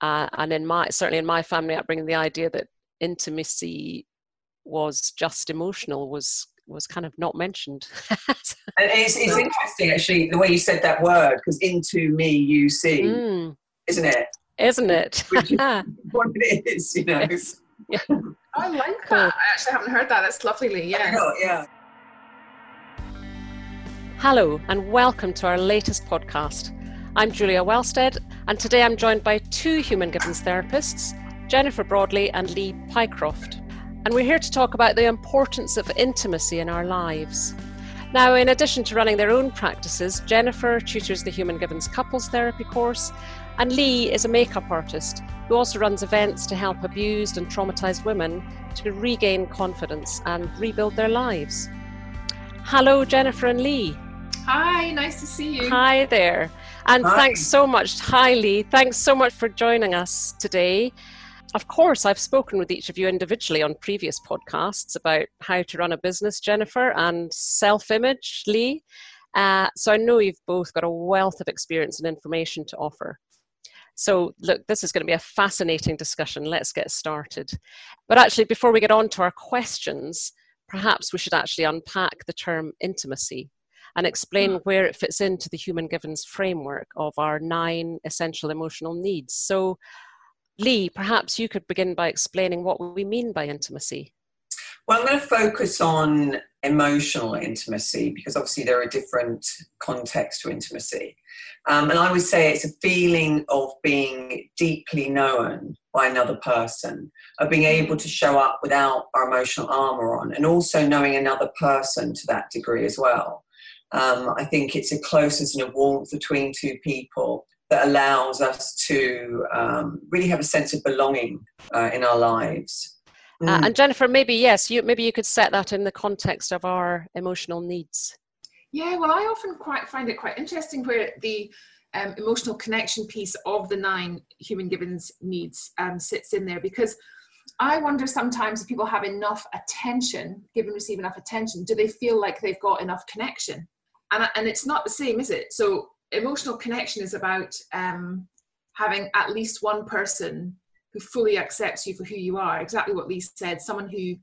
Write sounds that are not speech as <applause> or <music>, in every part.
Uh, and in my certainly in my family upbringing, the idea that intimacy was just emotional was was kind of not mentioned. <laughs> it's, it's interesting actually the way you said that word because into me you see, mm. isn't it? Isn't it? <laughs> Which is <laughs> what it is, you know. Yeah. I like that. I actually haven't heard that. That's lovely, Lee. Yeah. Know, yeah. Hello, and welcome to our latest podcast. I'm Julia Wellstead, and today I'm joined by two Human Givens therapists, Jennifer Broadley and Lee Pycroft. And we're here to talk about the importance of intimacy in our lives. Now, in addition to running their own practices, Jennifer tutors the Human Givens Couples Therapy course, and Lee is a makeup artist who also runs events to help abused and traumatized women to regain confidence and rebuild their lives. Hello, Jennifer and Lee. Hi, nice to see you. Hi there. And Hi. thanks so much, Hi Lee. Thanks so much for joining us today. Of course, I've spoken with each of you individually on previous podcasts about how to run a business, Jennifer, and self image, Lee. Uh, so I know you've both got a wealth of experience and information to offer. So, look, this is going to be a fascinating discussion. Let's get started. But actually, before we get on to our questions, perhaps we should actually unpack the term intimacy and explain mm. where it fits into the human givens framework of our nine essential emotional needs. So, Lee, perhaps you could begin by explaining what we mean by intimacy. Well, I'm going to focus on emotional intimacy because obviously there are different contexts to intimacy. Um, and I would say it's a feeling of being deeply known by another person, of being able to show up without our emotional armor on, and also knowing another person to that degree as well. Um, I think it's a closeness and a warmth between two people that allows us to um, really have a sense of belonging uh, in our lives. Uh, mm. Uh, and Jennifer, maybe yes, you maybe you could set that in the context of our emotional needs. Yeah, well, I often quite find it quite interesting where the um, emotional connection piece of the nine human givens needs um, sits in there because I wonder sometimes if people have enough attention, give and receive enough attention, do they feel like they've got enough connection? And and it's not the same, is it? So emotional connection is about um, having at least one person who fully accepts you for who you are. Exactly what Lee said. Someone who,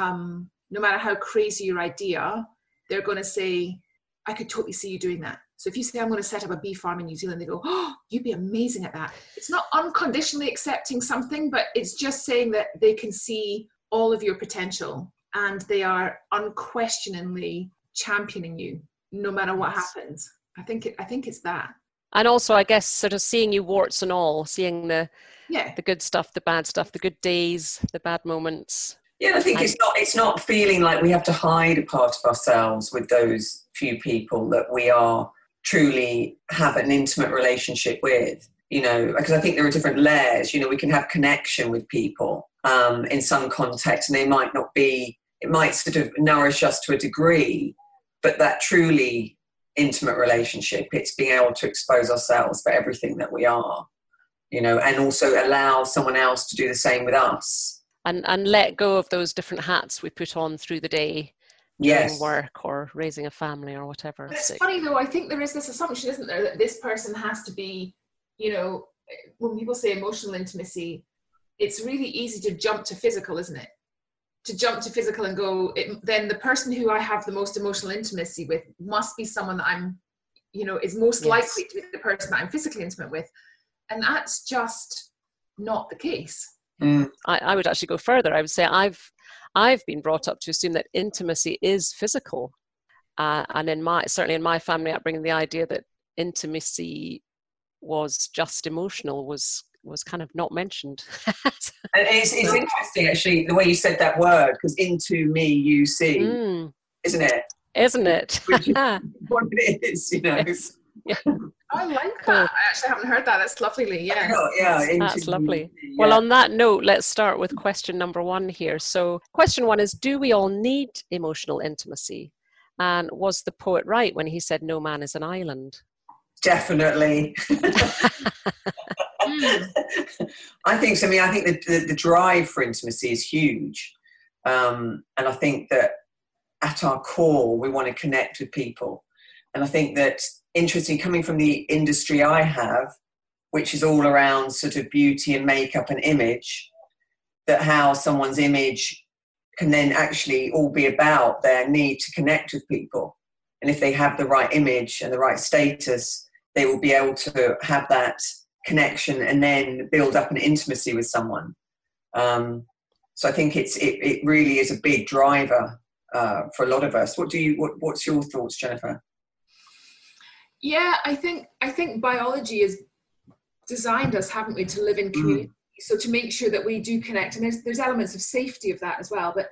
um, no matter how crazy your idea, they're going to say, "I could totally see you doing that." So if you say, "I'm going to set up a bee farm in New Zealand," they go, "Oh, you'd be amazing at that." It's not unconditionally accepting something, but it's just saying that they can see all of your potential and they are unquestioningly championing you no matter what yes. happens. I think it, I think it's that. And also, I guess, sort of seeing you warts and all, seeing the yeah the good stuff, the bad stuff, the good days, the bad moments. Yeah, I think and, it's not it's not feeling like we have to hide a part of ourselves with those few people that we are truly have an intimate relationship with. You know, because I think there are different layers. You know, we can have connection with people um, in some context, and they might not be. It might sort of nourish us to a degree, but that truly intimate relationship it's being able to expose ourselves for everything that we are you know and also allow someone else to do the same with us. And and let go of those different hats we put on through the day yes. work or raising a family or whatever. It's so, funny though i think there is this assumption isn't there that this person has to be you know when people say emotional intimacy it's really easy to jump to physical isn't it to jump to physical and go it, then the person who i have the most emotional intimacy with must be someone that i'm you know is most yes. likely to be the person that i'm physically intimate with and that's just not the case mm. I, I would actually go further i would say i've i've been brought up to assume that intimacy is physical uh, and in my certainly in my family upbringing the idea that intimacy was just emotional was was kind of not mentioned. it's, it's <laughs> interesting actually the way you said that word because into me you see, mm. isn't it? Isn't it? <laughs> Which is <laughs> what it is, you know. Yes. Yeah. I like that. I actually haven't heard that. That's lovely. Yeah. Oh, yeah. That's lovely. Yeah. Well, on that note, let's start with question number one here. So, question one is Do we all need emotional intimacy? And was the poet right when he said, No man is an island? Definitely. <laughs> I think so. I mean, I think the, the, the drive for intimacy is huge. Um, and I think that at our core, we want to connect with people. And I think that, interesting, coming from the industry I have, which is all around sort of beauty and makeup and image, that how someone's image can then actually all be about their need to connect with people. And if they have the right image and the right status, they will be able to have that connection and then build up an intimacy with someone. Um, so I think it's it, it really is a big driver uh, for a lot of us. What do you what, what's your thoughts, Jennifer? Yeah, I think I think biology has designed us, haven't we, to live in mm. community. Mm. So to make sure that we do connect, and there's there's elements of safety of that as well. But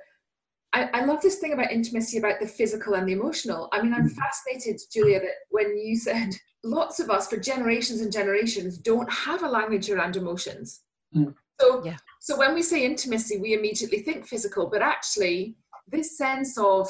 I, I love this thing about intimacy, about the physical and the emotional. I mean, I'm mm. fascinated, Julia, that when you said lots of us for generations and generations don't have a language around emotions. Mm. So, yeah. so when we say intimacy, we immediately think physical, but actually, this sense of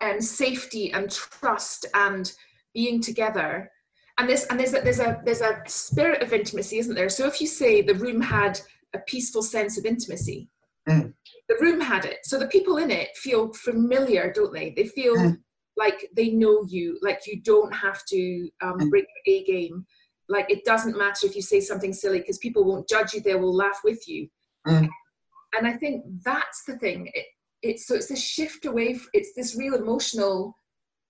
um, safety and trust and being together, and this and there's a, there's a there's a spirit of intimacy, isn't there? So if you say the room had a peaceful sense of intimacy, mm. the room had it. So the people in it feel familiar, don't they? They feel mm like they know you like you don't have to um, bring your a game like it doesn't matter if you say something silly because people won't judge you they will laugh with you. Mm. and i think that's the thing. It, it's so it's this shift away it's this real emotional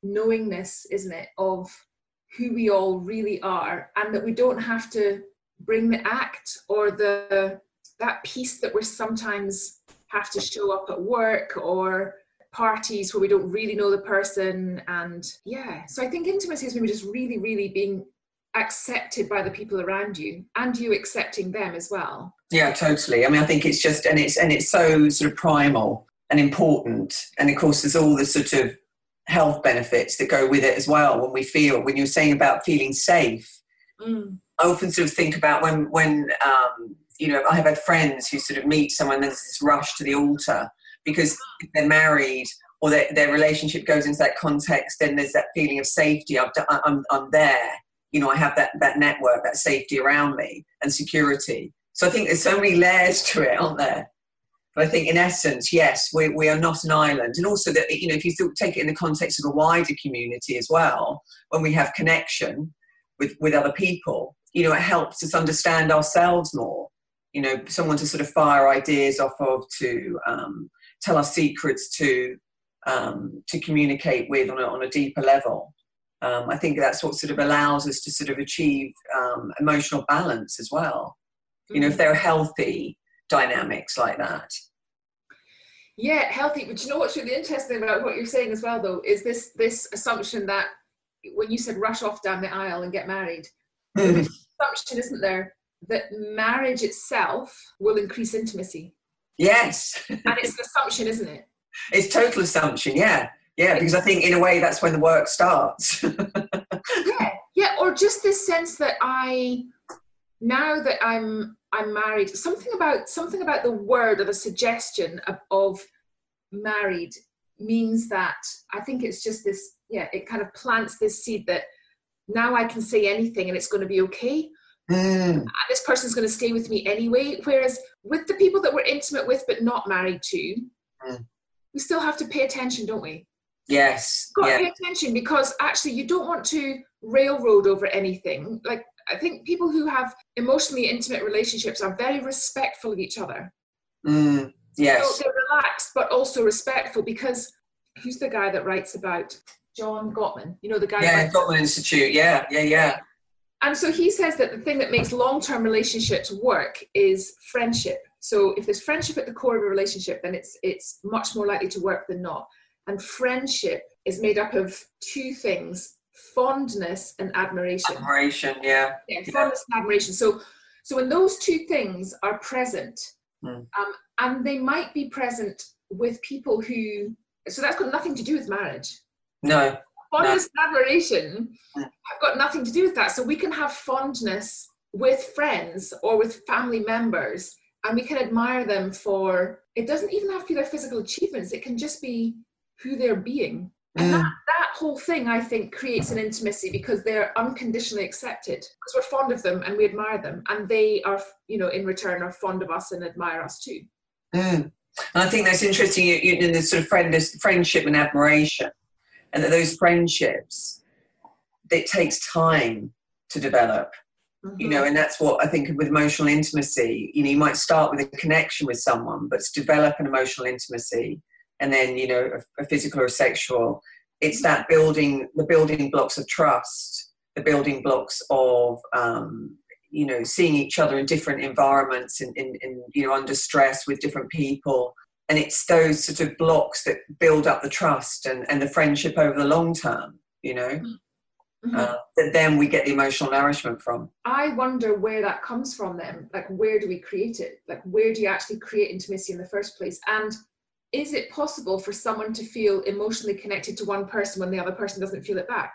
knowingness isn't it of who we all really are and that we don't have to bring the act or the that piece that we're sometimes have to show up at work or parties where we don't really know the person and yeah. So i think intimacy is maybe just really really being accepted by the people around you and you accepting them as well. Yeah totally. I mean i think it's just and it's and it's so sort of primal and important. And of course there's all the sort of health benefits that go with it as well. When we feel when you're saying about feeling safe mm. i often sort of think about when when um, you know i have had friends who sort of meet someone there's this rush to the altar because if they're married or their, their relationship goes into that context, then there's that feeling of safety. I'm, I'm, I'm there. You know, I have that, that network, that safety around me and security. So I think there's so many layers to it, aren't there? But I think in essence, yes, we, we are not an island. And also that, you know, if you take it in the context of a wider community as well, when we have connection with, with other people, you know, it helps us understand ourselves more. You know, someone to sort of fire ideas off of, to um, tell us secrets to um, to communicate with on a, on a deeper level. Um, I think that's what sort of allows us to sort of achieve um, emotional balance as well. You know, if mm-hmm. there are healthy dynamics like that. Yeah, healthy. But you know what's really interesting about what you're saying as well, though, is this this assumption that when you said rush off down the aisle and get married, mm. assumption isn't there that marriage itself will increase intimacy. Yes. and it's an assumption, isn't it? <laughs> It's total assumption, yeah. Yeah, because I think in a way that's when the work starts. <laughs> yeah, yeah, or just this sense that I now that I'm I'm married, something about something about the word or the suggestion of, of married means that I think it's just this, yeah, it kind of plants this seed that now I can say anything and it's going to be okay. Mm. this person's going to stay with me anyway. Whereas with the people that we're intimate with but not married to, mm. we still have to pay attention, don't we? Yes. Got yeah. to pay attention because actually you don't want to railroad over anything. Like I think people who have emotionally intimate relationships are very respectful of each other. Mm. Yes. So they're relaxed but also respectful because who's the guy that writes about John Gottman? You know the guy. Yeah, Gottman Institute. Yeah, yeah, yeah. And so he says that the thing that makes long term relationships work is friendship. So if there's friendship at the core of a relationship, then it's it's much more likely to work than not. And friendship is made up of two things: fondness and admiration. Admiration, yeah. Yeah, fondness and admiration. So so when those two things are present, mm. um, and they might be present with people who so that's got nothing to do with marriage. No fondness and admiration have got nothing to do with that. So we can have fondness with friends or with family members and we can admire them for it doesn't even have to be their physical achievements. It can just be who they're being. And that, that whole thing i think creates an intimacy because they're unconditionally accepted. Because we're fond of them and we admire them and they are you know in return are fond of us and admire us too. Mm. and i think that's interesting You in the sort of friend, friendship and admiration and that those friendships it takes time to develop Mm-hmm. You know, and that's what I think with emotional intimacy. You know, you might start with a connection with someone, but to develop an emotional intimacy, and then you know, a, a physical or a sexual, it's that building the building blocks of trust, the building blocks of um, you know seeing each other in different environments, in, in, in you know under stress with different people, and it's those sort of blocks that build up the trust and, and the friendship over the long term. You know. Mm-hmm uh, that then we get the emotional nourishment from. I wonder where that comes from then. Like, where do we create it? Like, where do you actually create intimacy in the first place? And is it possible for someone to feel emotionally connected to one person when the other person doesn't feel it back?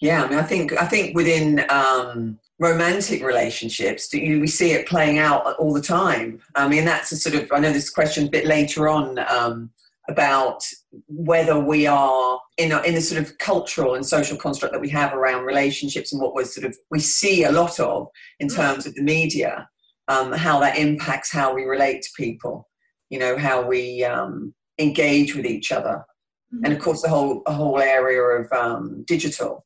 Yeah, I mean, I think I think within um, romantic relationships, we see it playing out all the time. I mean, that's a sort of I know this question a bit later on um, about whether we are in a, in the sort of cultural and social construct that we have around relationships and what we're sort of we see a lot of in mm. terms of the media, um, how that impacts how we relate to people, you know, how we um, engage with each other, mm-hmm. and of course the whole a whole area of um, digital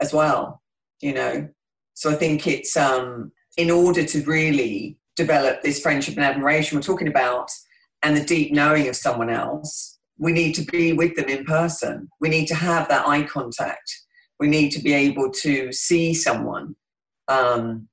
as well, you know. So I think it's um, in order to really develop this friendship and admiration we're talking about and the deep knowing of someone else, we need to be with them in person. We need to have that eye contact. We need to be able to see someone um,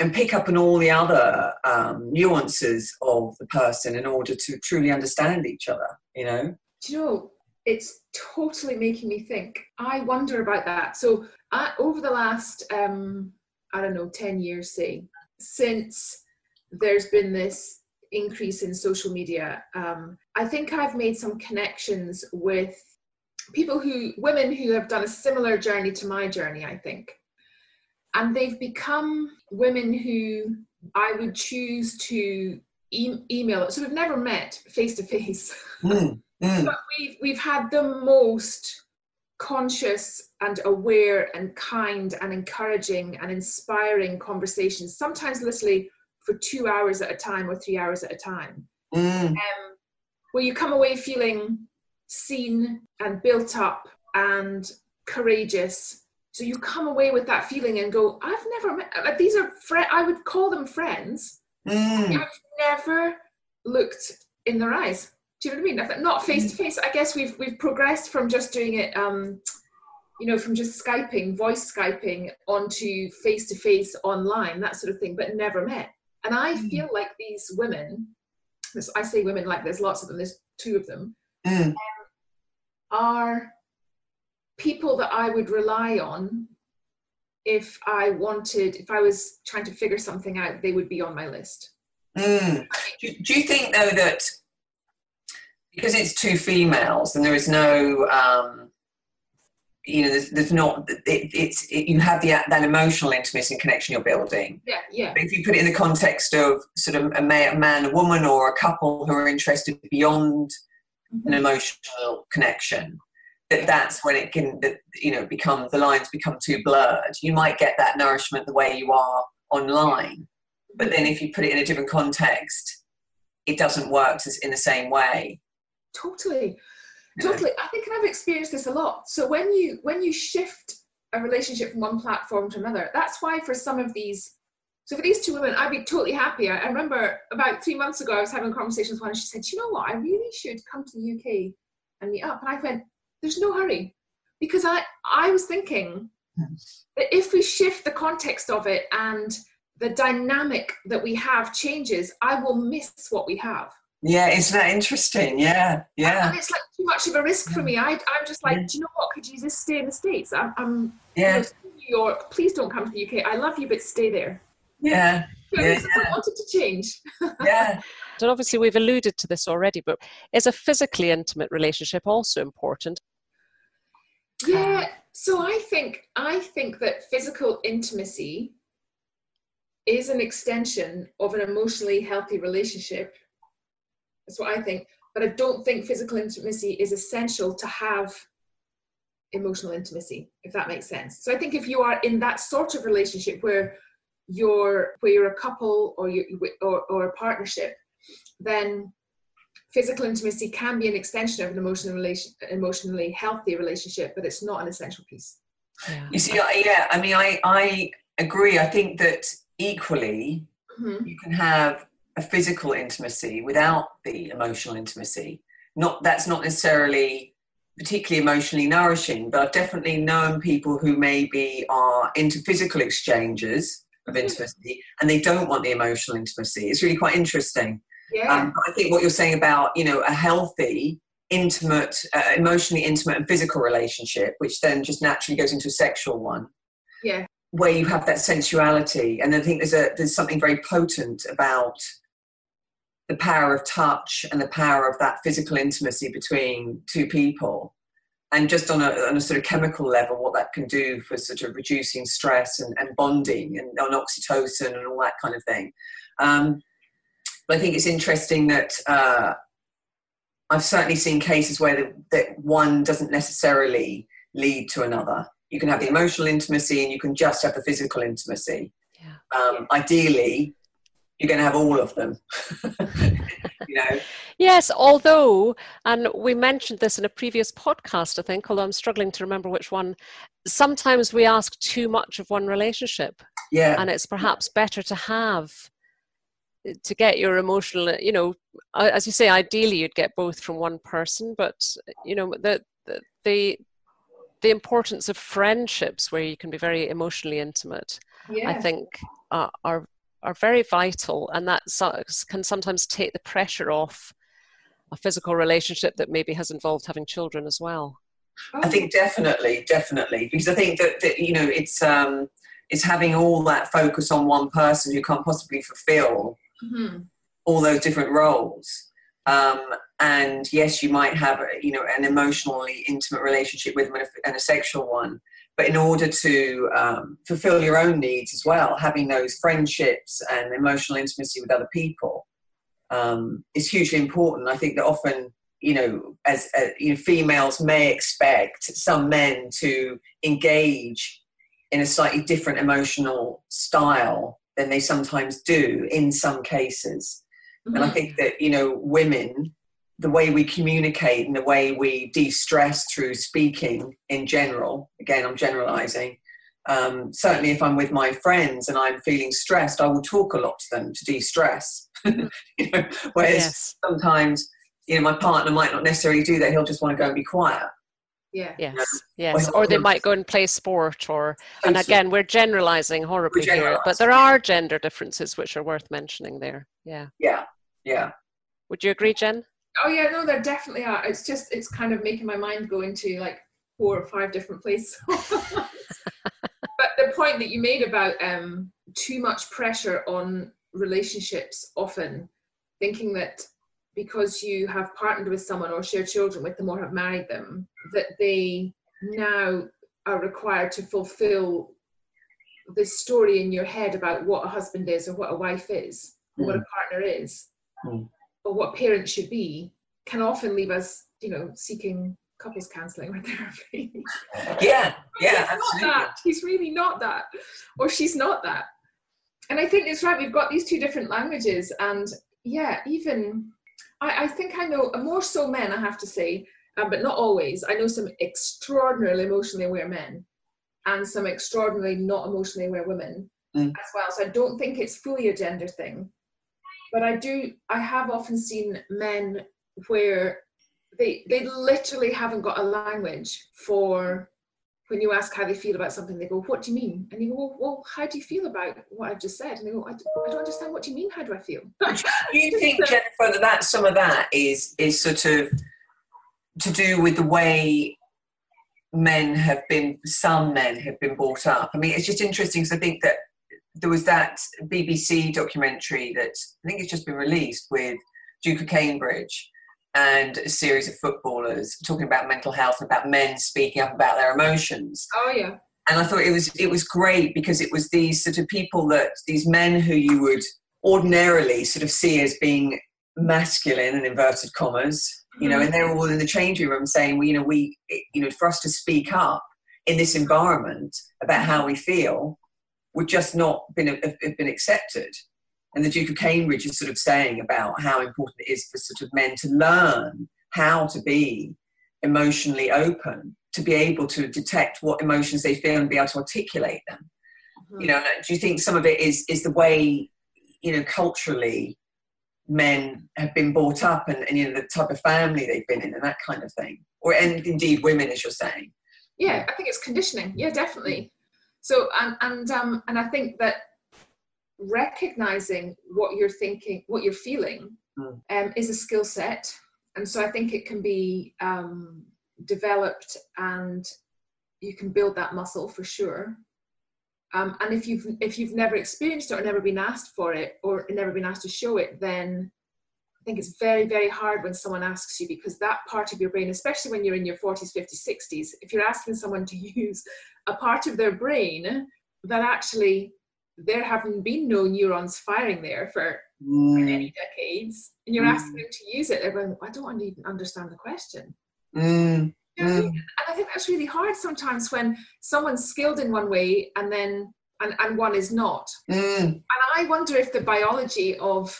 and pick up on all the other um, nuances of the person in order to truly understand each other, you know? Do you know, it's totally making me think. I wonder about that. So, I, over the last, um, I don't know, 10 years, say, since there's been this increase in social media, um, I think I've made some connections with people who, women who have done a similar journey to my journey, I think. And they've become women who I would choose to e- email. So we've never met face to face. But we've, we've had the most conscious and aware and kind and encouraging and inspiring conversations, sometimes literally for two hours at a time or three hours at a time. Mm. Um, where you come away feeling seen and built up and courageous. So you come away with that feeling and go, I've never met, like these are friends, I would call them friends. Mm. I've never looked in their eyes. Do you know what I mean? Not face to face. I guess we've we've progressed from just doing it, um, you know, from just skyping, voice skyping, onto face to face online, that sort of thing, but never met. And I mm. feel like these women, I say women like there's lots of them, there's two of them, mm. um, are people that I would rely on if I wanted, if I was trying to figure something out, they would be on my list. Mm. Do, do, you think though that because it's two females and there is no um, you know there's, there's not it, it's it, you have the that emotional intimacy and connection you're building. Yeah yeah. But if you put it in the context of sort of a man, a man a woman or a couple who are interested beyond mm-hmm. an emotional connection that that's when it can that you know become the lines become too blurred. You might get that nourishment the way you are online but then if you put it in a different context it doesn't work in the same way totally. Totally. I think i've experienced this a lot. So when you when you shift a relationship from one platform to another that's why for some of these so for these two women i'd be totally happy. I, I remember about three months ago i was having a conversation with one and she said you know what? I really should come to the uk and meet up. And i went there's no hurry. Because i i was thinking that if we shift the context of it and the dynamic that we have changes i will miss what we have yeah, isn't that interesting? Yeah, yeah. And it's like too much of a risk for me. I, I'm just like, yeah. do you know what? Could you just stay in the States? I'm, I'm yeah. New York. Please don't come to the UK. I love you, but stay there. Yeah. yeah, I wanted to change. <laughs> yeah. And obviously, we've alluded to this already, but is a physically intimate relationship also important? Yeah. So I think I think that physical intimacy is an extension of an emotionally healthy relationship that's what I think. But I don't think physical intimacy is essential to have emotional intimacy, if that makes sense. So I think if you are in that sort of relationship where you're where you're a couple or you or, or a partnership, then physical intimacy can be an extension of an emotional relation, emotionally healthy relationship, but it's not an essential piece. Yeah. You see, I, yeah, I mean, I, I agree. I think that equally, Mhm. you can have a physical intimacy without the emotional intimacy. Not that's not necessarily particularly emotionally nourishing, but I've definitely known people who maybe are into physical exchanges of intimacy and they don't want the emotional intimacy. It's really quite interesting. Yeah. Um, I think what you're saying about you know a healthy, intimate, uh, emotionally intimate and physical relationship, which then just naturally goes into a sexual one, yeah. where you have that sensuality, and I think there's a there's something very potent about the power of touch and the power of that physical intimacy between two people. And just on a, on a sort of chemical level, what that can do for sort of reducing stress and, and bonding and on oxytocin and all that kind of thing. Um, but I think it's interesting that uh, I've certainly seen cases where the, that one doesn't necessarily lead to another. You can have the emotional intimacy and you can just have the physical intimacy. Yeah. Um, ideally, you're going to have all of them. <laughs> you know, Yes, although, and we mentioned this in a previous podcast, I think, although I'm struggling to remember which one. Sometimes we ask too much of one relationship, yeah, and it's perhaps better to have to get your emotional, you know, uh, as you say, ideally you'd get both from one person, but you know, the the the, the importance of friendships where you can be very emotionally intimate, yeah. I think, are, are are very vital, and that can sometimes take the pressure off a physical relationship that maybe has involved having children as well. I think definitely, definitely, because I think that, that you know it's um, it's having all that focus on one person who can't possibly fulfil Mhm. all those different roles. Um, and yes, you might have a, you know an emotionally intimate relationship with them and a, and a sexual one, but in order to um, fulfill your own needs as well, having those friendships and emotional intimacy with other people um, is hugely important. I think that often you know as uh, you know, females may expect some men to engage in a slightly different emotional style than they sometimes do in some cases. And I Mhm. think that, you know, women, the way we communicate and the way we de stress through speaking in general, again, I'm generalizing. Um, certainly, if I'm with my friends and I'm feeling stressed, I will talk a lot to them to de stress. <laughs> you know, whereas Yes, sometimes, you know, my partner might not necessarily do that. He'll just want to go and be quiet. Yeah. yes, Well, yes. he'll- Or they might go and play sport, or and again, we're generalizing horribly here, but there are gender differences which are worth mentioning there. Yeah. Yeah, yeah. Would you agree, Jen? Oh yeah, no, there definitely are. It's just it's kind of making my mind go into like four or five different places. <laughs> but the point that you made about um, too much pressure on relationships, often thinking that because you have partnered with someone or share children with them or have married them, that they now are required to fulfill the story in your head about what a husband is or what a wife is or what a partner is Mm. Or what parents should be can often leave us you know seeking couples counseling or <laughs> therapy. Yeah, yeah, he's not absolutely. that. He's really not that. Or she's not that. And i think it's right we've got these two different languages and yeah even i, I think i know more so men i have to say um, but not always. I know some extraordinarily emotionally aware men and some extraordinarily not emotionally aware women Mm. as well. So i don't think it's fully a gender thing but i do i have often seen men where they they literally haven't got a language for when you ask how they feel about something they go what do you mean? And you go well, well how do you feel about what i've just said? And they go "I don't understand what do you mean how do i feel? Do you <laughs> think, Jennifer, that, that some of that is is sort of to do with the way men have been, some men have been brought up? I mean, it's just interesting because I think that there was that BBC documentary that I think it's just been released with Duke of Cambridge and a series of footballers talking about mental health, about men speaking up about their emotions oh yeah and I thought it was it was great because it was these sort of people that these men who you would ordinarily sort of see as being masculine in inverted commas, you know, Mhm. and they're all in the changing room saying, well, you know, we, you know, for us to speak up in this environment about how we feel would just not been have been accepted. And the Duke of Cambridge is sort of saying about how important it is for sort of men to learn how to be emotionally open, to be able to detect what emotions they feel and be able to articulate them. Mm-hmm. You know, do you think some of it is is the way you know culturally men have been brought up and, and you know the type of family they've been in and that kind of thing, or and indeed women, as you're saying? Yeah, I think it's conditioning. Yeah, definitely. So and and um and I think that recognizing what you're thinking, what you're feeling, mm. um, is a skill set, and so I think it can be um, developed and you can build that muscle for sure. Um, and if you've if you've never experienced it or never been asked for it or never been asked to show it, then I think it's very very hard when someone asks you because that part of your brain, especially when you're in your 40s, 50s, 60s, if you're asking someone to <laughs> use a part of their brain that actually there haven't been no neurons firing there for mm. many decades, and you're mm. asking them to use it, they're going, I don't even understand the question. Mm. You know mm. And I think that's really hard sometimes when someone's skilled in one way and then and, and one is not. Mm. And I wonder if the biology of,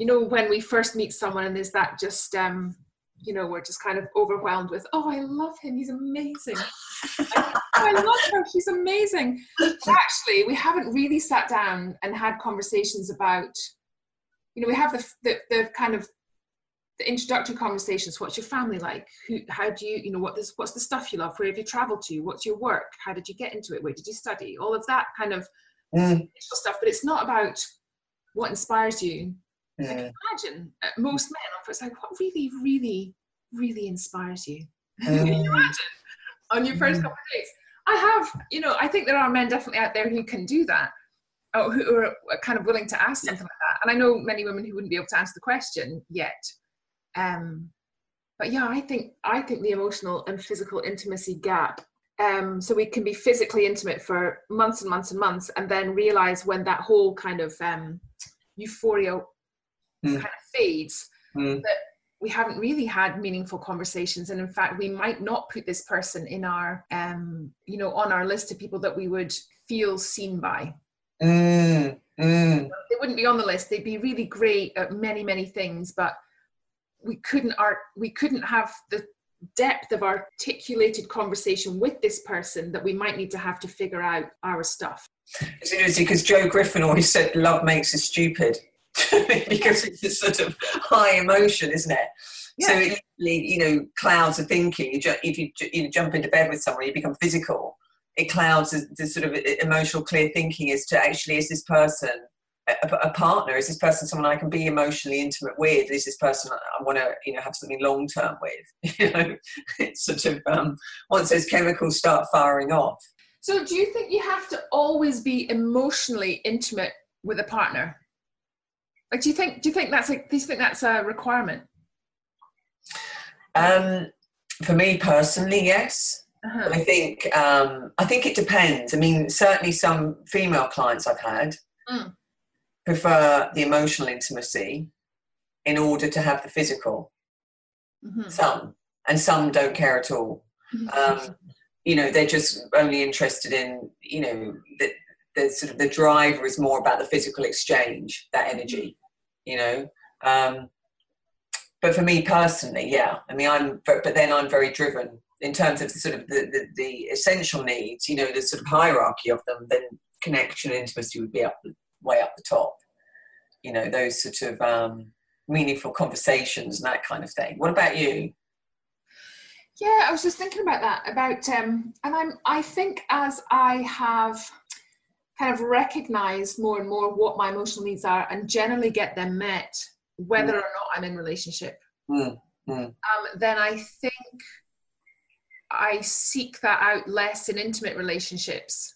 you know, when we first meet someone and is that just um, you know, we're just kind of overwhelmed with, oh, I love him, he's amazing. oh, I love her, she's amazing. But actually, we haven't really sat down and had conversations about, you know, we have the, the, the kind of the introductory conversations. What's your family like? Who how do you you know what this what's the stuff you love? Where have you traveled to? What's your work? How did you get into it? Where did you study? All of that kind of mm. stuff. But it's not about what inspires you mm. like imagine uh, most men it's like what really really really inspires you mm. <laughs> can you imagine on your first mm. couple of dates i have you know i think there are men definitely out there who can do that or who are kind of willing to ask something like that and i know many women who wouldn't be able to answer the question yet um, but yeah, I think I think the emotional and physical intimacy gap. Um, so we can be physically intimate for months and months and months, and then realize when that whole kind of um, euphoria mm. kind of fades mm. that we haven't really had meaningful conversations, and in fact, we might not put this person in our, um, you know, on our list of people that we would feel seen by. Mm. mm. They wouldn't be on the list. They'd be really great at many, many things, but we couldn't art we couldn't have the depth of articulated conversation with this person that we might need to have to figure out our stuff. It's interesting because Joe Griffin always said love makes us stupid <laughs> because it's a sort of high emotion, isn't it? Yeah. So it you know, clouds of thinking. if you, you know, jump into bed with someone, you become physical. It clouds the, the sort of emotional clear thinking as to actually is this person a, a, partner? Is this person someone I can be emotionally intimate with? Is this person I want to, you know, have something long term with? <laughs> You know, it's sort of um, once those chemicals start firing off. So, do you think you have to always be emotionally intimate with a partner? Like, do you think? Do you think that's a? Do you think that's a requirement? Um, for me personally, yes. Uh-huh. I think um, I think it depends. I mean, certainly some female clients I've had mm prefer the emotional intimacy in order to have the physical. Mm-hmm. Some, and some don't care at all. Mm-hmm. Um, you know, they're just only interested in, you know, the, the sort of the driver is more about the physical exchange, that energy, you know. Um, but for me personally, yeah, I mean, I'm, but, then I'm very driven in terms of the sort of the, the, the essential needs, you know, the sort of hierarchy of them, then connection and intimacy would be up way up the top. You know, those sort of um, meaningful conversations and that kind of thing. What about you? Yeah, I was just thinking about that. About um, and I'm I think as I have kind of recognize more and more what my emotional needs are and generally get them met, whether mm. or not I'm in relationship, mm. Mm. Um, then I think I seek that out less in intimate relationships.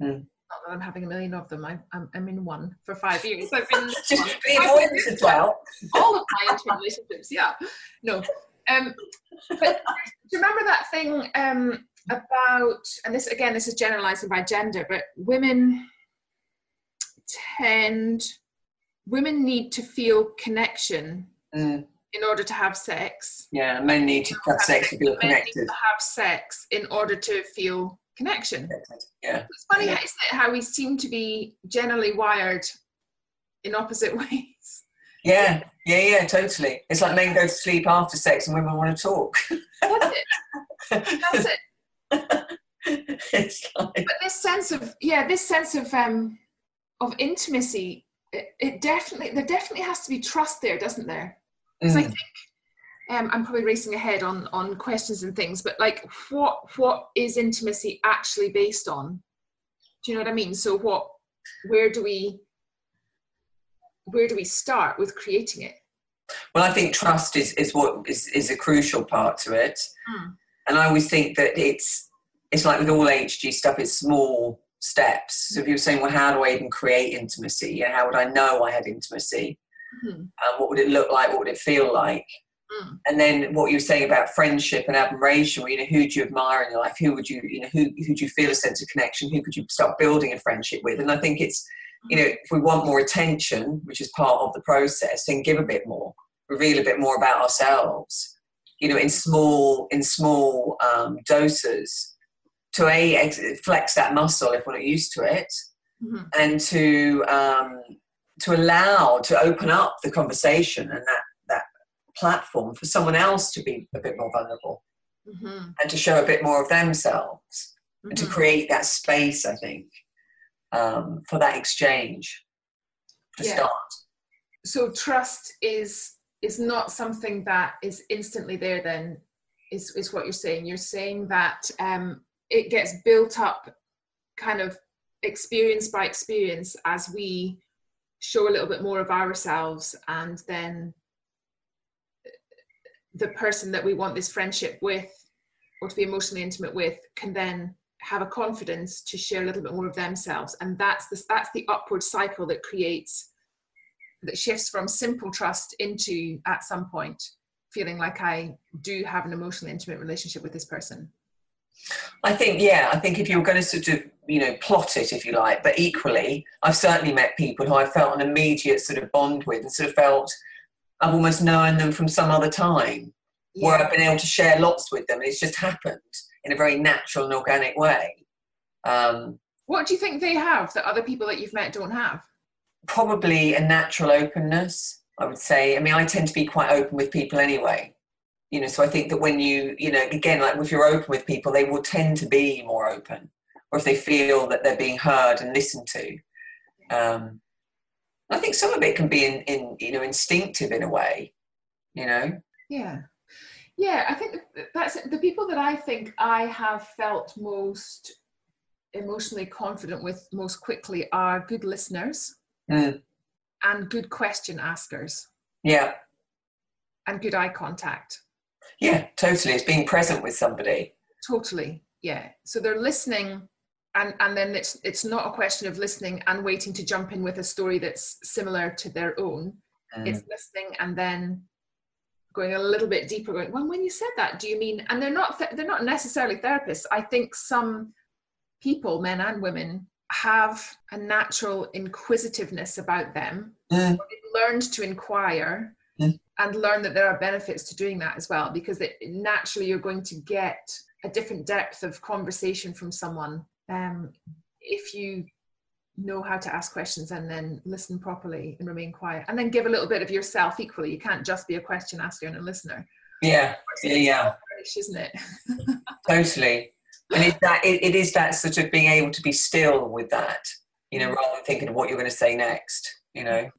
Mm not that I'm having a million of them. I, I'm, I'm in one for five years. I've been <laughs> the avoidance as well. <laughs> All of my intimate relationships, yeah. No, um, but do you remember that thing um, about? And this again, this is generalizing by gender, but women tend, women need to feel connection. Mm. In order to have sex, yeah, men need to have sex to feel connected. to have sex in order to feel connection. Yeah. It's funny yeah. How, how we seem to be generally wired in opposite <laughs> ways. Yeah, yeah, yeah, totally. It's like men go to sleep after sex and women want to talk. That's it. <laughs> That's it. <laughs> it's like, but this sense of yeah this sense of um of intimacy it, it definitely there definitely has to be trust there doesn't there? Because i mm, think um, i'm probably racing ahead on on questions and things but like what what is intimacy actually based on? Do you know what i mean? So what where do we where do we start with creating it? Well, I think trust is, is what is, is a crucial part to it. Mm. And I always think that it's it's like with all HG stuff, it's small steps. So if you were saying, well, how do I even create intimacy? And how would I know I had intimacy? Mhm. Um, what would it look like? What would it feel like? Mm. And then what you were saying about friendship and admiration, well, you know, who do you admire in your life? Who would you, you know, who who do you feel a sense of connection? Who could you start building a friendship with? And I think it's, you know, if we want more attention, which is part of the process, then give a bit more, reveal a bit more about ourselves. You know, in small in small um, doses, to a ex- flex that muscle if we're not used to it, Mhm. and to um, to allow to open up the conversation and that that platform for someone else to be a bit more vulnerable Mhm. and to show a bit more of themselves and to Mhm. create that space i think um, for that exchange to Yeah. start so trust is is not something that is instantly there then is is what you're saying. You're saying that um it gets built up kind of experience by experience as we show a little bit more of ourselves and then the person that we want this friendship with or to be emotionally intimate with can then have a confidence to share a little bit more of themselves. And that's the that's the upward cycle that creates that shifts from simple trust into at some point feeling like I do have an emotionally intimate relationship with this person. i think yeah i think if you were going to sort of you know plot it if you like but equally i've certainly met people who i felt an immediate sort of bond with and sort of felt i've almost known them from some other time where I've been able to share lots with them. It's just happened in a very natural and organic way. Um, What do you think they have that other people that you've met don't have? Probably a natural openness, I would say. I mean, I tend to be quite open with people anyway. You know, so I think that when you, you know, again, like if you're open with people, they will tend to be more open, or if they feel that they're being heard and listened to. Um, I think some of it can be in, in, you know, instinctive in a way. You know, Yeah. Yeah, I think that's it. the people that I think I have felt most emotionally confident with most quickly are good listeners Mm. and good question askers yeah, and good eye contact. yeah, totally. It's being present with somebody. Totally. Yeah. So they're listening and and then it's it's not a question of listening and waiting to jump in with a story that's similar to their own. Mm. It's listening and then going a little bit deeper going, well when you said that, do you mean and they're not th- they're not necessarily therapists. I think some people, men and women, have a natural inquisitiveness about them. Mm. They've learned to inquire Mm. and learn that there are benefits to doing that as well because it, naturally you're going to get a different depth of conversation from someone um, if you know how to ask questions and then listen properly and remain quiet and then give a little bit of yourself equally you can't just be a question asker and a listener Yeah, yeah, yeah. British, isn't it <laughs> Totally. And it's that it, it is that sort of being able to be still with that, you know, rather than thinking of what you're going to say next, you know.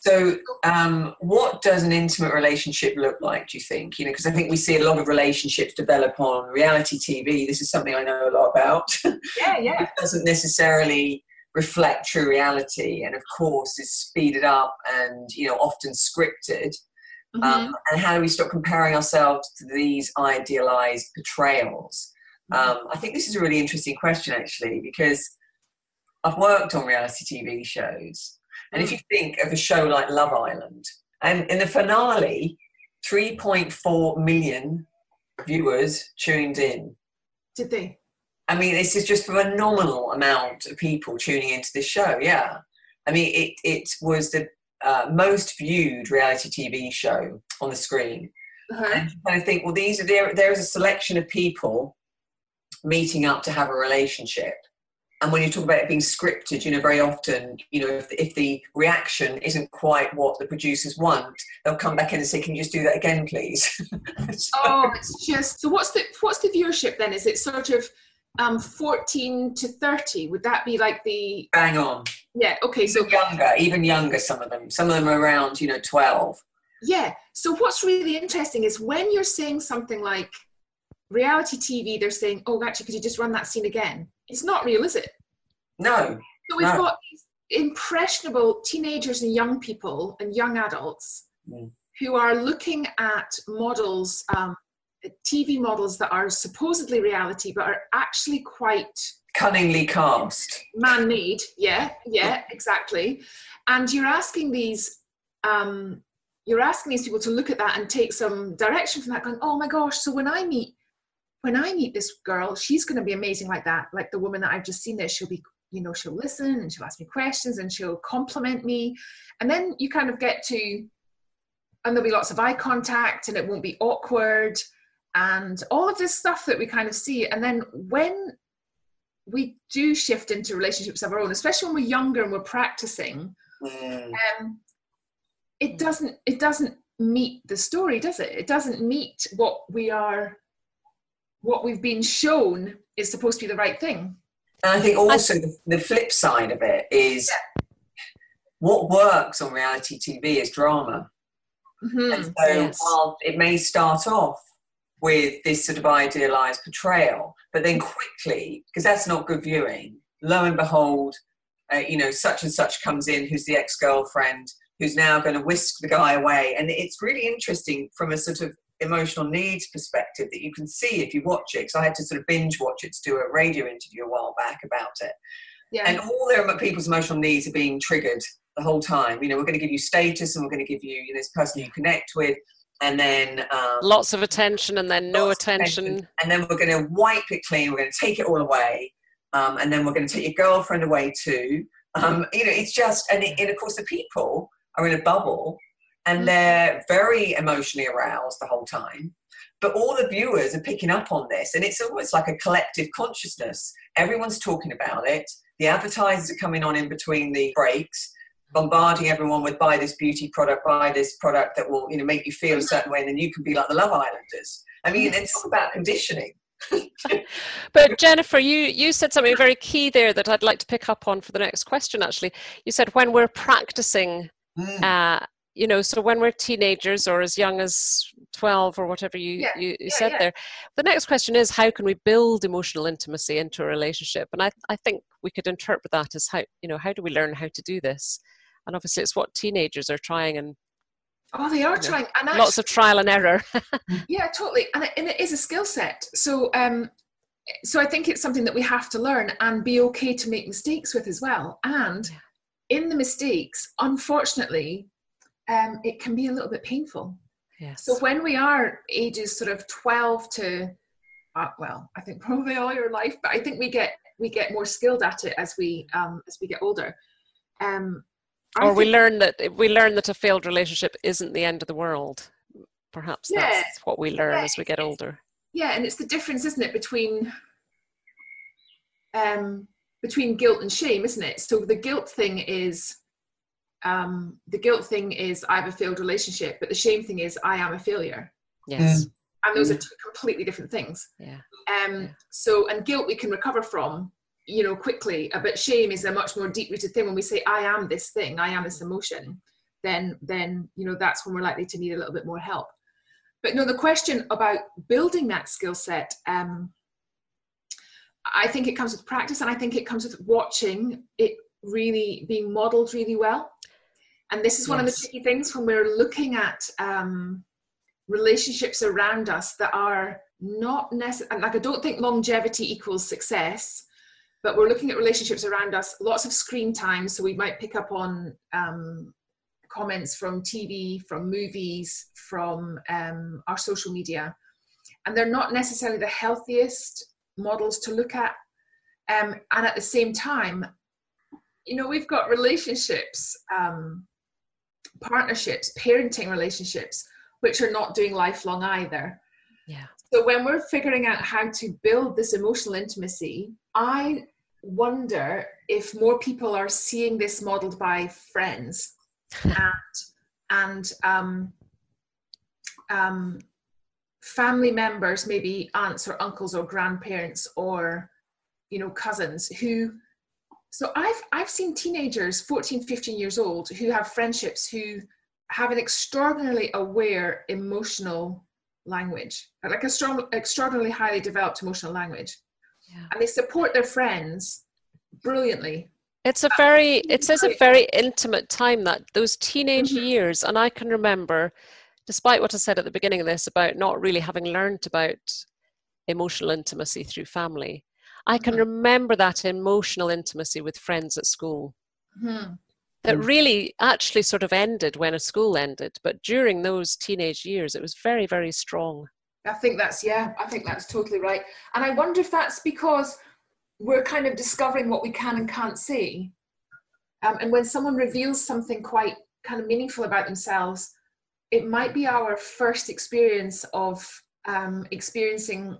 So, um, what does an intimate relationship look like? Do you think? You know, because I think we see a lot of relationships develop on reality TV. This is something I know a lot about. <laughs> yeah yeah it doesn't necessarily reflect true reality, and of course, is speeded up and you know often scripted. Mhm. Um, and how do we stop comparing ourselves to these idealized portrayals? Um, I think this is a really interesting question, actually, because I've worked on reality TV shows. And if you think of a show like Love Island, and in the finale, 3.4 million viewers tuned in. did they I mean, this is just a phenomenal amount of people tuning into this show. Yeah, I mean, it it was the uh, most viewed reality TV show on the screen, uh-huh. and you kind of think, well, these are there. There is a selection of people meeting up to have a relationship, and when you talk about it being scripted, you know, very often, you know, if if the reaction isn't quite what the producers want, they'll come back in and say, "Can you just do that again, please?" <laughs> So- oh it's just so what's the what's the viewership then? Is it sort of um 14 to 30 would that be like the bang on. Yeah okay so younger even younger some of them. Some of them are around you know 12 yeah so what's really interesting is when you're saying something like reality tv they're saying oh actually could you just run that scene again it's not real is it no so we've no. got these impressionable teenagers and young people and young adults Mm. who are looking at models um, TV models that are supposedly reality but are actually quite cunningly cast man-made. Yeah, yeah, exactly. And you're asking these, um, you're asking these people to look at that and take some direction from that. Going, oh my gosh! So when I meet, when I meet this girl, she's going to be amazing like that. Like the woman that I've just seen there, she'll be, you know, she'll listen and she'll ask me questions and she'll compliment me. And then you kind of get to, and there'll be lots of eye contact and it won't be awkward and all of this stuff that we kind of see. And then when we do shift into relationships of our own, especially when we're younger and we're practicing, Mm. um, it doesn't it doesn't meet the story, does it? It doesn't meet what we are, what we've been shown is supposed to be the right thing. and i think also the, the flip side of it is what works on reality tv is drama Mhm. And so yes. while it may start off with this sort of idealized portrayal, but then quickly, because that's not good viewing, lo and behold, uh, you know, such and such comes in who's the ex girlfriend who's now going to whisk the guy away. And it's really interesting from a sort of emotional needs perspective that you can see if you watch it. Because I had to sort of binge watch it to do a radio interview a while back about it Yeah. and all their people's emotional needs are being triggered the whole time. You know, we're going to give you status, and we're going to give you, you know, this person you connect with, and then um, Lots of attention and then no of attention. and then we're going to wipe it clean. We're going to take it all away, um, and then we're going to take your girlfriend away too. Um, you know, it's just, and, it, and of course, the people are in a bubble, and Mhm. they're very emotionally aroused the whole time. But all the viewers are picking up on this, and it's almost like a collective consciousness. Everyone's talking about it. The advertisers are coming on in between the breaks, bombarding everyone with buy this beauty product, buy this product that will, you know, make you feel a certain way, and then you can be like the Love Islanders. I mean, it's all about conditioning. <laughs> But Jennifer, you you said something very key there that I'd like to pick up on for the next question. Actually, you said when we're practicing, Mm. uh, you know, so when we're teenagers or as young as twelve or whatever you Yeah, you, you yeah, said yeah. there. The next question is how can we build emotional intimacy into a relationship? And I I think we could interpret that as how you know how do we learn how to do this? And obviously, it's what teenagers are trying and oh, they are Yeah. trying, and lots of trial and error. <laughs> yeah totally and it, and it is a skill set so um so i think it's something that we have to learn and be okay to make mistakes with as well and in the mistakes unfortunately um it can be a little bit painful yes. so when we are ages sort of 12 to uh, well i think <laughs> probably all your life but i think we get we get more skilled at it as we um as we get older um or we learn that we learn that a failed relationship isn't the end of the world. Perhaps Yeah. that's what we learn Yeah, as we get older. yeah and it's the difference isn't it between um between guilt and shame isn't it so the guilt thing is um the guilt thing is i have a failed relationship but the shame thing is i am a failure. Yes. and those are two completely different things. Yeah. um Yeah. so and guilt we can recover from you know quickly uh, but shame is a much more deep rooted thing. When we say i am this thing i am this emotion then then you know that's when we're likely to need a little bit more help. But no the question about building that skill set um i think it comes with practice and i think it comes with watching it really being modeled really well and this is one of the Yes. tricky things when we're looking at um relationships around us that are not necessarily like i don't think longevity equals success but we're looking at relationships around us lots of screen time. So we might pick up on um, comments from tv from movies from um, our social media. And they're not necessarily the healthiest models to look at. Um, and at the same time you know we've got relationships um, partnerships parenting relationships which are not doing lifelong either Yeah. so when we're figuring out how to build this emotional intimacy, I wonder if more people are seeing this modeled by friends and and um, um, family members, maybe aunts or uncles or grandparents or you know cousins who so i've i've seen teenagers 14 15 years old who have friendships who have an extraordinarily aware emotional language like a strong extraordinarily highly developed emotional language yeah. and they support their friends brilliantly it's a very it is a very intimate time that those teenage mm-hmm. years and i can remember despite what i said at the beginning of this about not really having learned about emotional intimacy through family I can mm-hmm. remember that emotional intimacy with friends at school. Mm-hmm. That mm. really actually sort of ended when a school ended, but during those teenage years, it was very, very strong. I think that's, yeah, I think that's totally right. And I wonder if that's because we're kind of discovering what we can and can't see. Um, and when someone reveals something quite kind of meaningful about themselves, it might be our first experience of um, experiencing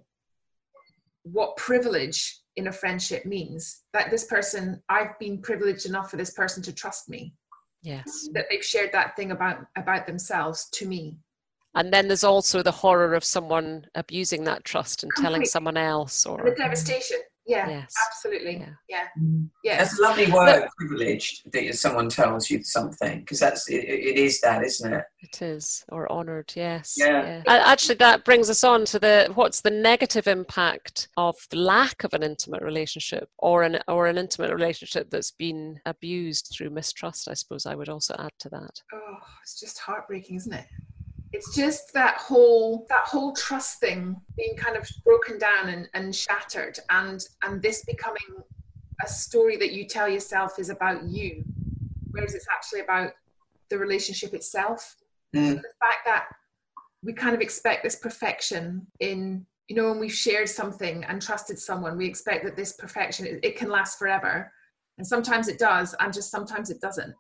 what privilege in a friendship means. That this person i've been privileged enough for this person to trust me. Yes. That they've shared that thing about about themselves to me. And then there's also the horror of someone abusing that trust and Completely. telling someone else or and the devastation yeah yes. absolutely yeah yeah, mm. yeah. that's a lovely word but, privileged that someone tells you something because that's it, it is that isn't it it is or honored yes yeah. yeah. actually that brings us on to the what's the negative impact of the lack of an intimate relationship or an or an intimate relationship that's been abused through mistrust i suppose i would also add to that oh it's just heartbreaking isn't it it's just that whole that whole trust thing being kind of broken down and, and shattered and and this becoming a story that you tell yourself is about you whereas it's actually about the relationship itself mm. the fact that we kind of expect this perfection in you know when we've shared something and trusted someone we expect that this perfection it, it can last forever and sometimes it does and just sometimes it doesn't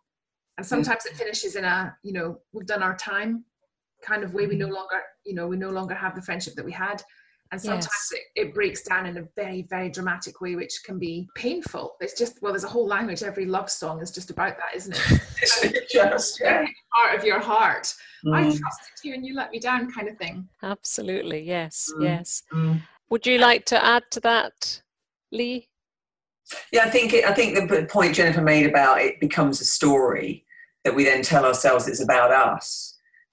and mm. sometimes mm. it finishes in a you know we've done our time kind of way we no mm-hmm. longer you know we no longer have the friendship that we had and sometimes yes. it, it, breaks down in a very very dramatic way which can be painful it's just well there's a whole language every love song is just about that isn't it <laughs> just yeah. part of your heart mm. i trusted you and you let me down kind of thing absolutely yes mm. yes mm. would you like to add to that lee yeah i think it, i think the point jennifer made about it becomes a story that we then tell ourselves it's about us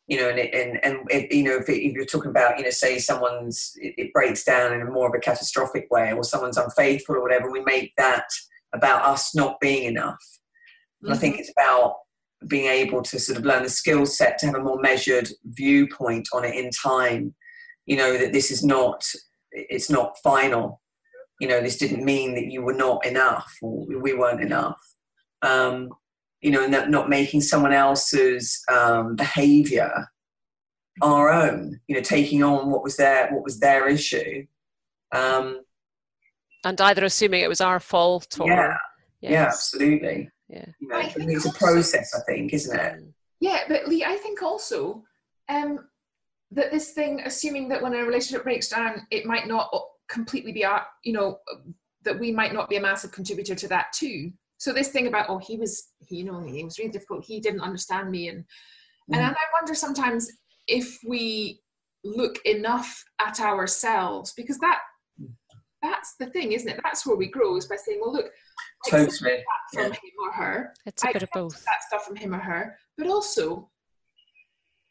you know, and it, and and it, you know, if, it, if, you're talking about, you know, say someone's it, it, breaks down in a more of a catastrophic way, or someone's unfaithful or whatever, we make that about us not being enough. Mm-hmm. I think mm-hmm. it's about being able to sort of learn the skill set to have a more measured viewpoint on it in time. You know that this is not it's not final. You know, this didn't mean that you were not enough or we weren't enough. Um, you know, not, not making someone else's um, behaviour our own. You know, taking on what was their what was their issue, um, and either assuming it was our fault or yeah, yes. yeah, absolutely. Yeah, you know, it's a process, I think, isn't it? Mm. Yeah, but Lee, I think also um, that this thing, assuming that when a relationship breaks down, it might not completely be our, you know, that we might not be a massive contributor to that too so this thing about oh he was he, you know he was really difficult. He didn't understand me. And mm. and i wonder sometimes if we look enough at ourselves because that that's the thing isn't it? That's where we grow is by saying well look totally. from yeah. him or her. It's a I bit of both. that stuff from him or her. But also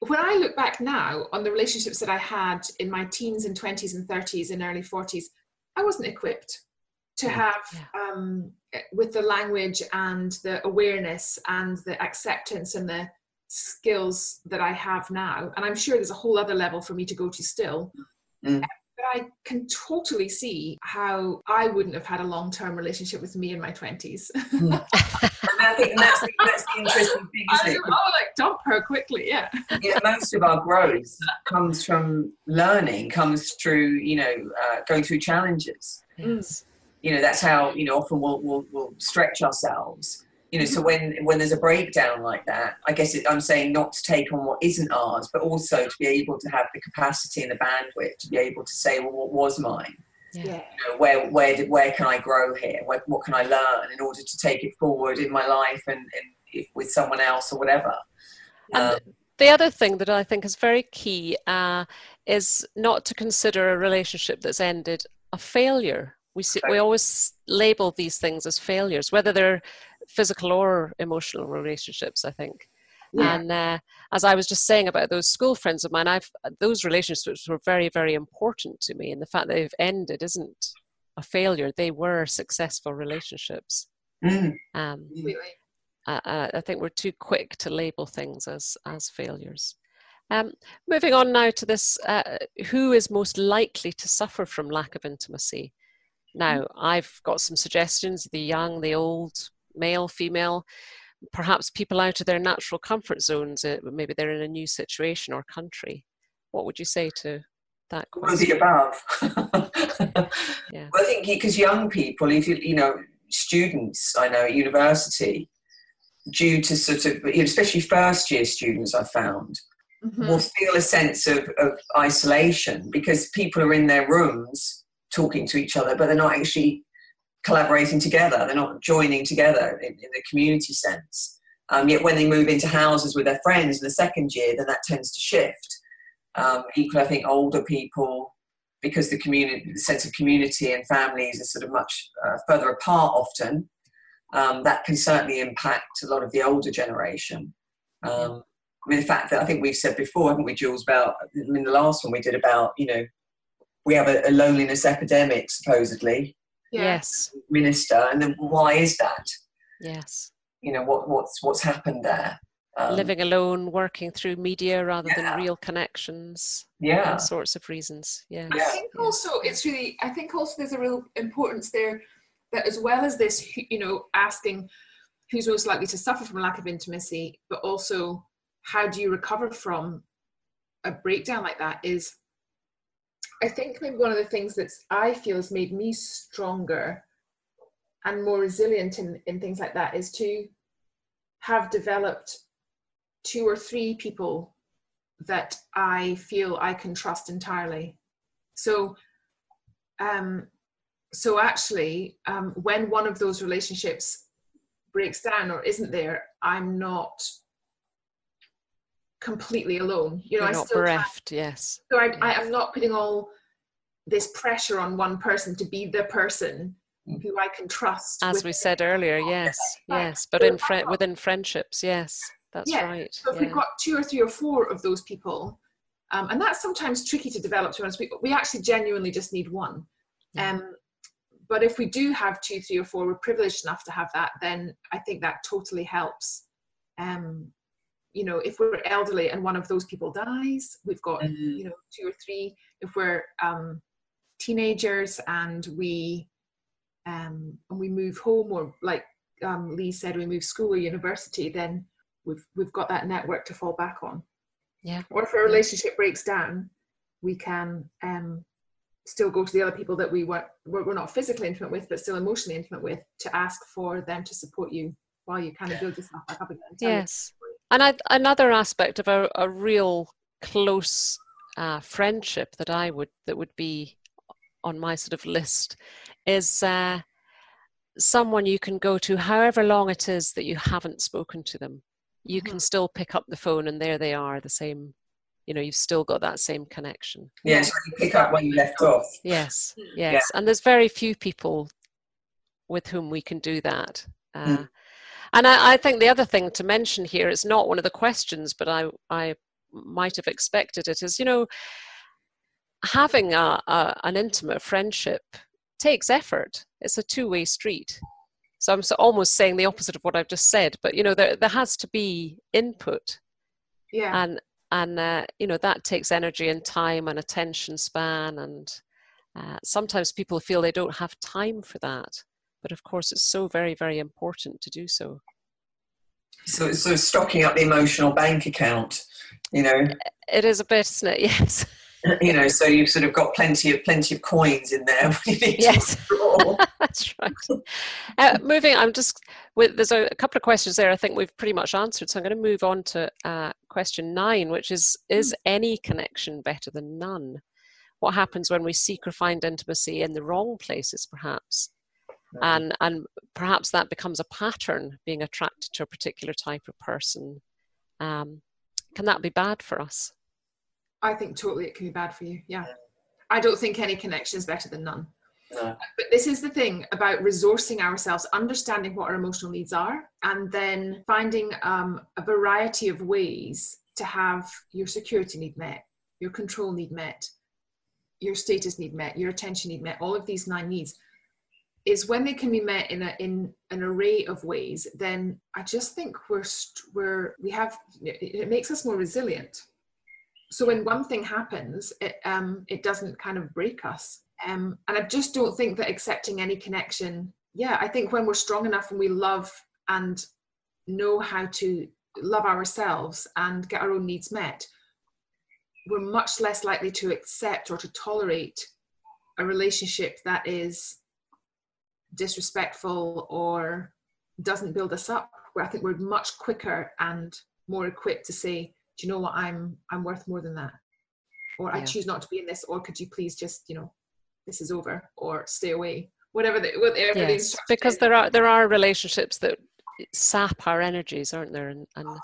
when I look back now on the relationships that I had in my teens and 20s and 30s and early 40s, I wasn't equipped to have yeah. um, with the language and the awareness and the acceptance and the skills that I have now. And I'm sure there's a whole other level for me to go to still. Mm. But I can totally see how I wouldn't have had a long term relationship with me in my 20s. <laughs> mm. I think that's the, that's the interesting thing, isn't it? Oh, like dump her quickly, yeah. <laughs> yeah. Most of our growth comes from learning, comes through, you know, uh, going through challenges. Yes you know that's how you know often we'll, we'll, we'll stretch ourselves. You know so when when there's a breakdown like that i guess it, i'm saying not to take on what isn't ours but also to be able to have the capacity and the bandwidth to be able to say well what was mine? Yeah. You know, where where did where can i grow here? What, what can i learn in order to take it forward in my life and, and if, with someone else or whatever? And um, the other thing that i think is very key uh, is not to consider a relationship that's ended a failure We see, we always label these things as failures, whether they're physical or emotional relationships. I think. Yeah. And uh, as I was just saying about those school friends of mine, I've those relationships were very, very important to me, and the fact that they've ended isn't a failure. They were successful relationships. Mm. Um, I, I think we're too quick to label things as as failures. Um, moving on now to this, uh, who is most likely to suffer from lack of intimacy? Now, I've got some suggestions: the young, the old, male, female perhaps people out of their natural comfort zones. Uh, maybe they're in a new situation or country. What would you say to that question? All the above. yeah. Well, I think because young people, if you you know students, I know at university, due to sort of especially first year students, I found. Mm-hmm. will feel a sense of, of isolation because people are in their rooms talking to each other, but they're not actually collaborating together. They're not joining together in, in the community sense. Um, yet when they move into houses with their friends in the second year, then that tends to shift. Um, equally, I think older people, because the community, the sense of community and families is sort of much uh, further apart often, um, that can certainly impact a lot of the older generation. Um, I mean, the fact that I think we've said before, haven't we, Jules, about in the last one we did about, you know, we have a, a loneliness epidemic supposedly. Yes. Minister and then why is that? Yes. You know what what's what's happened there? Um, living alone working through media rather yeah. than real connections. Yeah. All sorts of reasons. Yeah. I think yeah. also it's really i think also there's a real importance there that as well as this you know asking who's most likely to suffer from a lack of intimacy but also how do you recover from a breakdown like that is I think maybe one of the things that I feel has made me stronger and more resilient in, in things like that is to have developed two or three people that I feel I can trust entirely. So, um, so actually, um, when one of those relationships breaks down or isn't there, I'm not completely alone. You know, You're I not bereft. Have, yes. So I, yes. I am not putting all this pressure on one person to be the person mm. who I can trust. As we said earlier, yes, yes, but in fri- within friendships, yes, that's yeah. right. So if yeah. we've got two or three or four of those people, um, and that's sometimes tricky to develop. To be honest, we we actually genuinely just need one. Yeah. Um, but if we do have two, three, or four, we're privileged enough to have that. Then I think that totally helps. Um, you know, if we're elderly and one of those people dies, we've got mm-hmm. you know two or three. If we're um, teenagers and we um, and we move home or like um, Lee said, we move school or university, then we've we've got that network to fall back on. Yeah. Or if a relationship breaks down, we can um, still go to the other people that we were we're not physically intimate with, but still emotionally intimate with, to ask for them to support you while you kind of build yourself back up again. Yes. And I, another aspect of a, a real close uh, friendship that I would that would be on my sort of list is uh, someone you can go to however long it is that you haven't spoken to them. You mm-hmm. can still pick up the phone and there they are, the same, you know, you've still got that same connection. Yes, you pick up when you left off. Yes, yes. Yeah. And there's very few people with whom we can do that. Uh, mm. And I, I, think the other thing to mention here is not one of the questions, but I, I might have expected it is, you know, having a, a, an intimate friendship takes effort. It's a two way street. So I'm so almost saying the opposite of what I've just said, but you know there there has to be input. Yeah. And and uh, you know that takes energy and time and attention span and uh, sometimes people feel they don't have time for that but of course it's so very very important to do so so it's sort of stocking up the emotional bank account you know it is a bit isn't it <laughs> yes <laughs> you know, so you've sort of got plenty of plenty of coins in there. <laughs> yes, that's right. Uh, moving, I'm just with there's a, a, couple of questions there. I think we've pretty much answered. So I'm going to move on to uh, question nine, which is: Is hmm. any connection better than none? What happens when we seek or find intimacy in the wrong places, perhaps? And and perhaps that becomes a pattern, being attracted to a particular type of person. Um, can that be bad for us? I think totally it can be bad for you. Yeah. I don't think any connection is better than none. No. But this is the thing about resourcing ourselves, understanding what our emotional needs are, and then finding um, a variety of ways to have your security need met, your control need met, your status need met, your attention need met, all of these nine needs. Is when they can be met in a in an array of ways, then I just think we're we're we have it makes us more resilient. So when one thing happens, it um it doesn't kind of break us um, and I just don't think that accepting any connection, yeah, I think when we're strong enough and we love and know how to love ourselves and get our own needs met, we're much less likely to accept or to tolerate a relationship that is disrespectful or doesn't build us up where i think we're much quicker and more equipped to say do you know what i'm i'm worth more than that or yeah. i choose not to be in this or could you please just you know this is over or stay away whatever the whatever yes, because is. there are there are relationships that sap our energies aren't there and, and oh,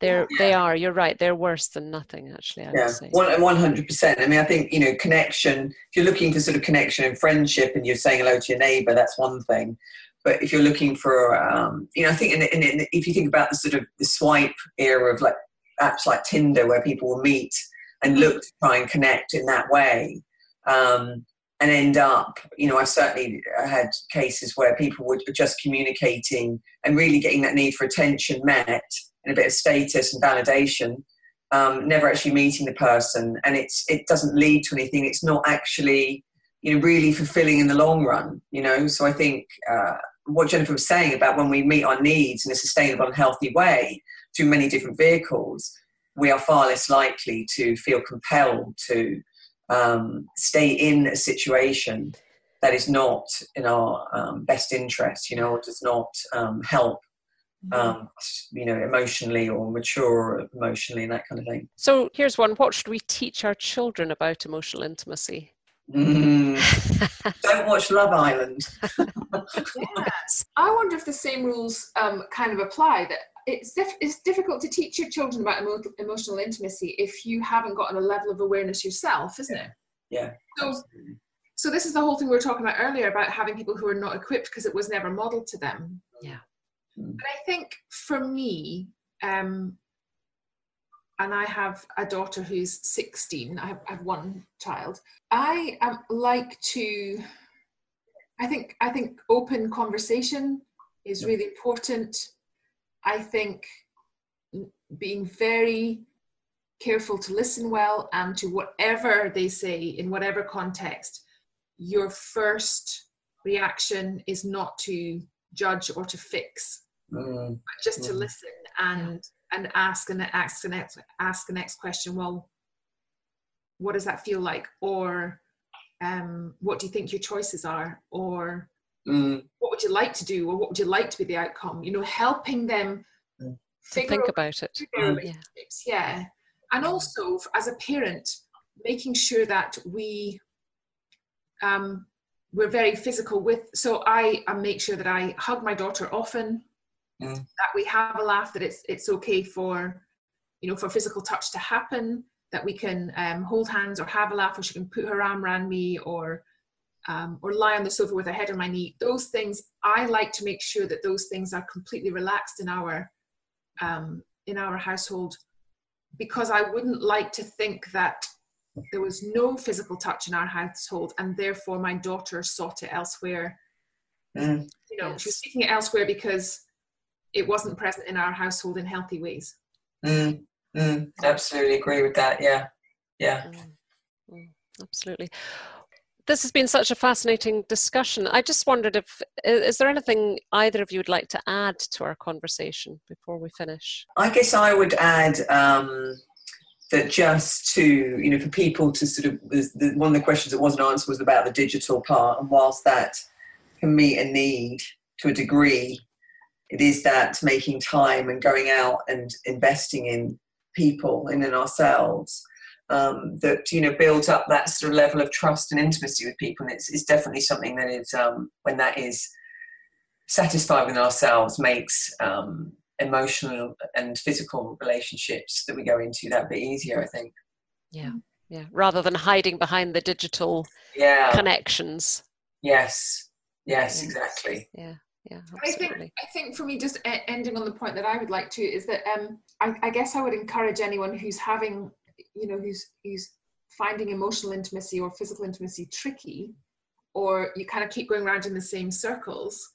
they're they are you're right they're worse than nothing actually I yeah one hundred percent. I mean I think you know connection if you're looking for sort of connection and friendship and you're saying hello to your neighbor that's one thing. But if you're looking for um, you know I think in, in, in, if you think about the sort of the swipe era of like apps like Tinder where people will meet and look to try and connect in that way um, and end up, you know, I've certainly had cases where people were just communicating and really getting that need for attention met and a bit of status and validation, um, never actually meeting the person, and it's it doesn't lead to anything. It's not actually, you know, really fulfilling in the long run. You know, so I think uh, what Jennifer was saying about when we meet our needs in a sustainable and healthy way through many different vehicles, we are far less likely to feel compelled to um, stay in a situation that is not in our um, best interest, you know, or does not um, help. Um, you know, emotionally or mature emotionally and that kind of thing. So here's one: What should we teach our children about emotional intimacy? Mm. <laughs> Don't watch Love Island. yes. <laughs> I wonder if the same rules um, kind of apply. That it's diff- it's difficult to teach your children about emo- emotional intimacy if you haven't gotten a level of awareness yourself, isn't yeah. it? Yeah. So, so this is the whole thing we were talking about earlier about having people who are not equipped because it was never modeled to them. Yeah. Hmm. But I think for me, um, and I have a daughter who's 16. I have, I have one child. I um, like to. I think I think open conversation is really important. I think being very careful to listen well and to whatever they say in whatever context, your first reaction is not to judge or to fix, mm. but just mm. to listen and and ask and ask the next ask the next question. Well, what does that feel like? Or um, what do you think your choices are? Or Mm. What would you like to do, or what would you like to be the outcome? You know, helping them mm. think about it. Mm. Yeah. yeah, and also as a parent, making sure that we um, we're very physical with. So I, I make sure that I hug my daughter often. Mm. That we have a laugh. That it's it's okay for you know for physical touch to happen. That we can um, hold hands or have a laugh, or she can put her arm around me, or um, or lie on the sofa with her head on my knee. Those things, I like to make sure that those things are completely relaxed in our um, in our household, because I wouldn't like to think that there was no physical touch in our household, and therefore my daughter sought it elsewhere. Mm. You know, yes. she was seeking it elsewhere because it wasn't present in our household in healthy ways. Mm. Mm. Absolutely agree with that. Yeah, yeah. Mm. Mm. Absolutely this has been such a fascinating discussion. I just wondered if is there anything either of you would like to add to our conversation before we finish? I guess I would add um, that just to you know for people to sort of the, one of the questions that wasn't answered was about the digital part, and whilst that can meet a need to a degree, it is that making time and going out and investing in people and in ourselves um, that you know builds up that sort of level of trust and intimacy with people. And it's, it's definitely something that is um, when that is satisfied with ourselves makes um, emotional and physical relationships that we go into that bit easier. I think. Yeah, yeah. Rather than hiding behind the digital yeah. connections. Yes, yes, exactly. Yeah. Yeah, I think I think for me, just ending on the point that I would like to is that um, I, I guess I would encourage anyone who's having, you know, who's who's finding emotional intimacy or physical intimacy tricky, or you kind of keep going around in the same circles,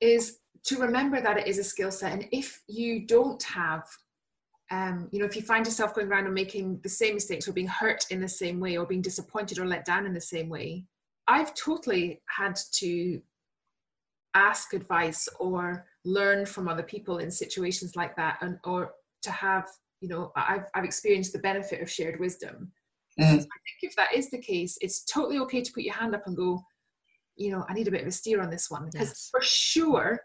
is to remember that it is a skill set. And if you don't have, um, you know, if you find yourself going around and making the same mistakes or being hurt in the same way or being disappointed or let down in the same way, I've totally had to ask advice or learn from other people in situations like that and or to have you know i've, I've experienced the benefit of shared wisdom mm. so i think if that is the case it's totally okay to put your hand up and go you know i need a bit of a steer on this one because yes. for sure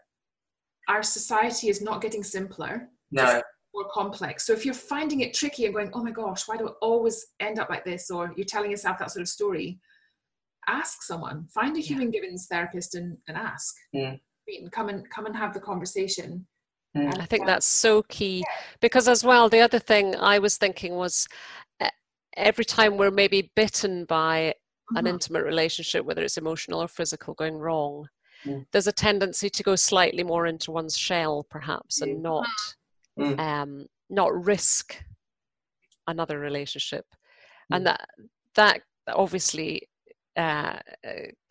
our society is not getting simpler no more complex so if you're finding it tricky and going oh my gosh why do i always end up like this or you're telling yourself that sort of story ask someone find a human yeah. givens therapist and, and ask mm. come and come and have the conversation mm. i think that's so key because as well the other thing i was thinking was every time we're maybe bitten by mm-hmm. an intimate relationship whether it's emotional or physical going wrong there's a tendency to go slightly more into one's shell perhaps and not mm. um not risk another relationship and that that obviously uh,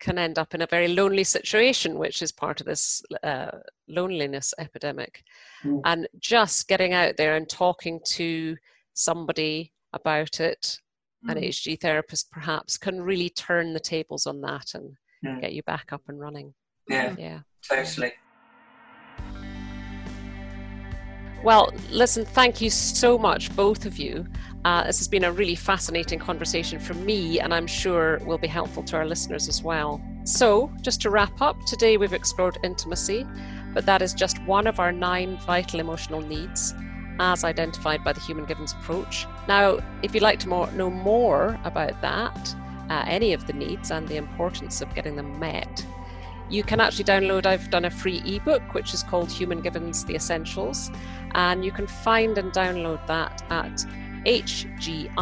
can end up in a very lonely situation, which is part of this uh, loneliness epidemic. Mm. And just getting out there and talking to somebody about it, mm. an HG therapist perhaps, can really turn the tables on that and mm. get you back up and running. Yeah, yeah, totally. Well, listen, thank you so much, both of you. Uh, this has been a really fascinating conversation for me, and I'm sure will be helpful to our listeners as well. So, just to wrap up, today we've explored intimacy, but that is just one of our nine vital emotional needs as identified by the Human Givens approach. Now, if you'd like to more, know more about that, uh, any of the needs, and the importance of getting them met, you can actually download, I've done a free ebook which is called Human Givens The Essentials, and you can find and download that at hgi.org.uk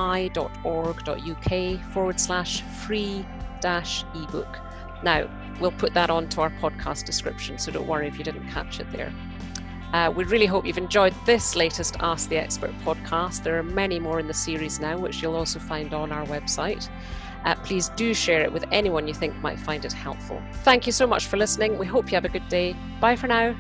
forward slash free dash ebook. Now, we'll put that onto our podcast description, so don't worry if you didn't catch it there. Uh, we really hope you've enjoyed this latest Ask the Expert podcast. There are many more in the series now, which you'll also find on our website. Uh, please do share it with anyone you think might find it helpful. Thank you so much for listening. We hope you have a good day. Bye for now.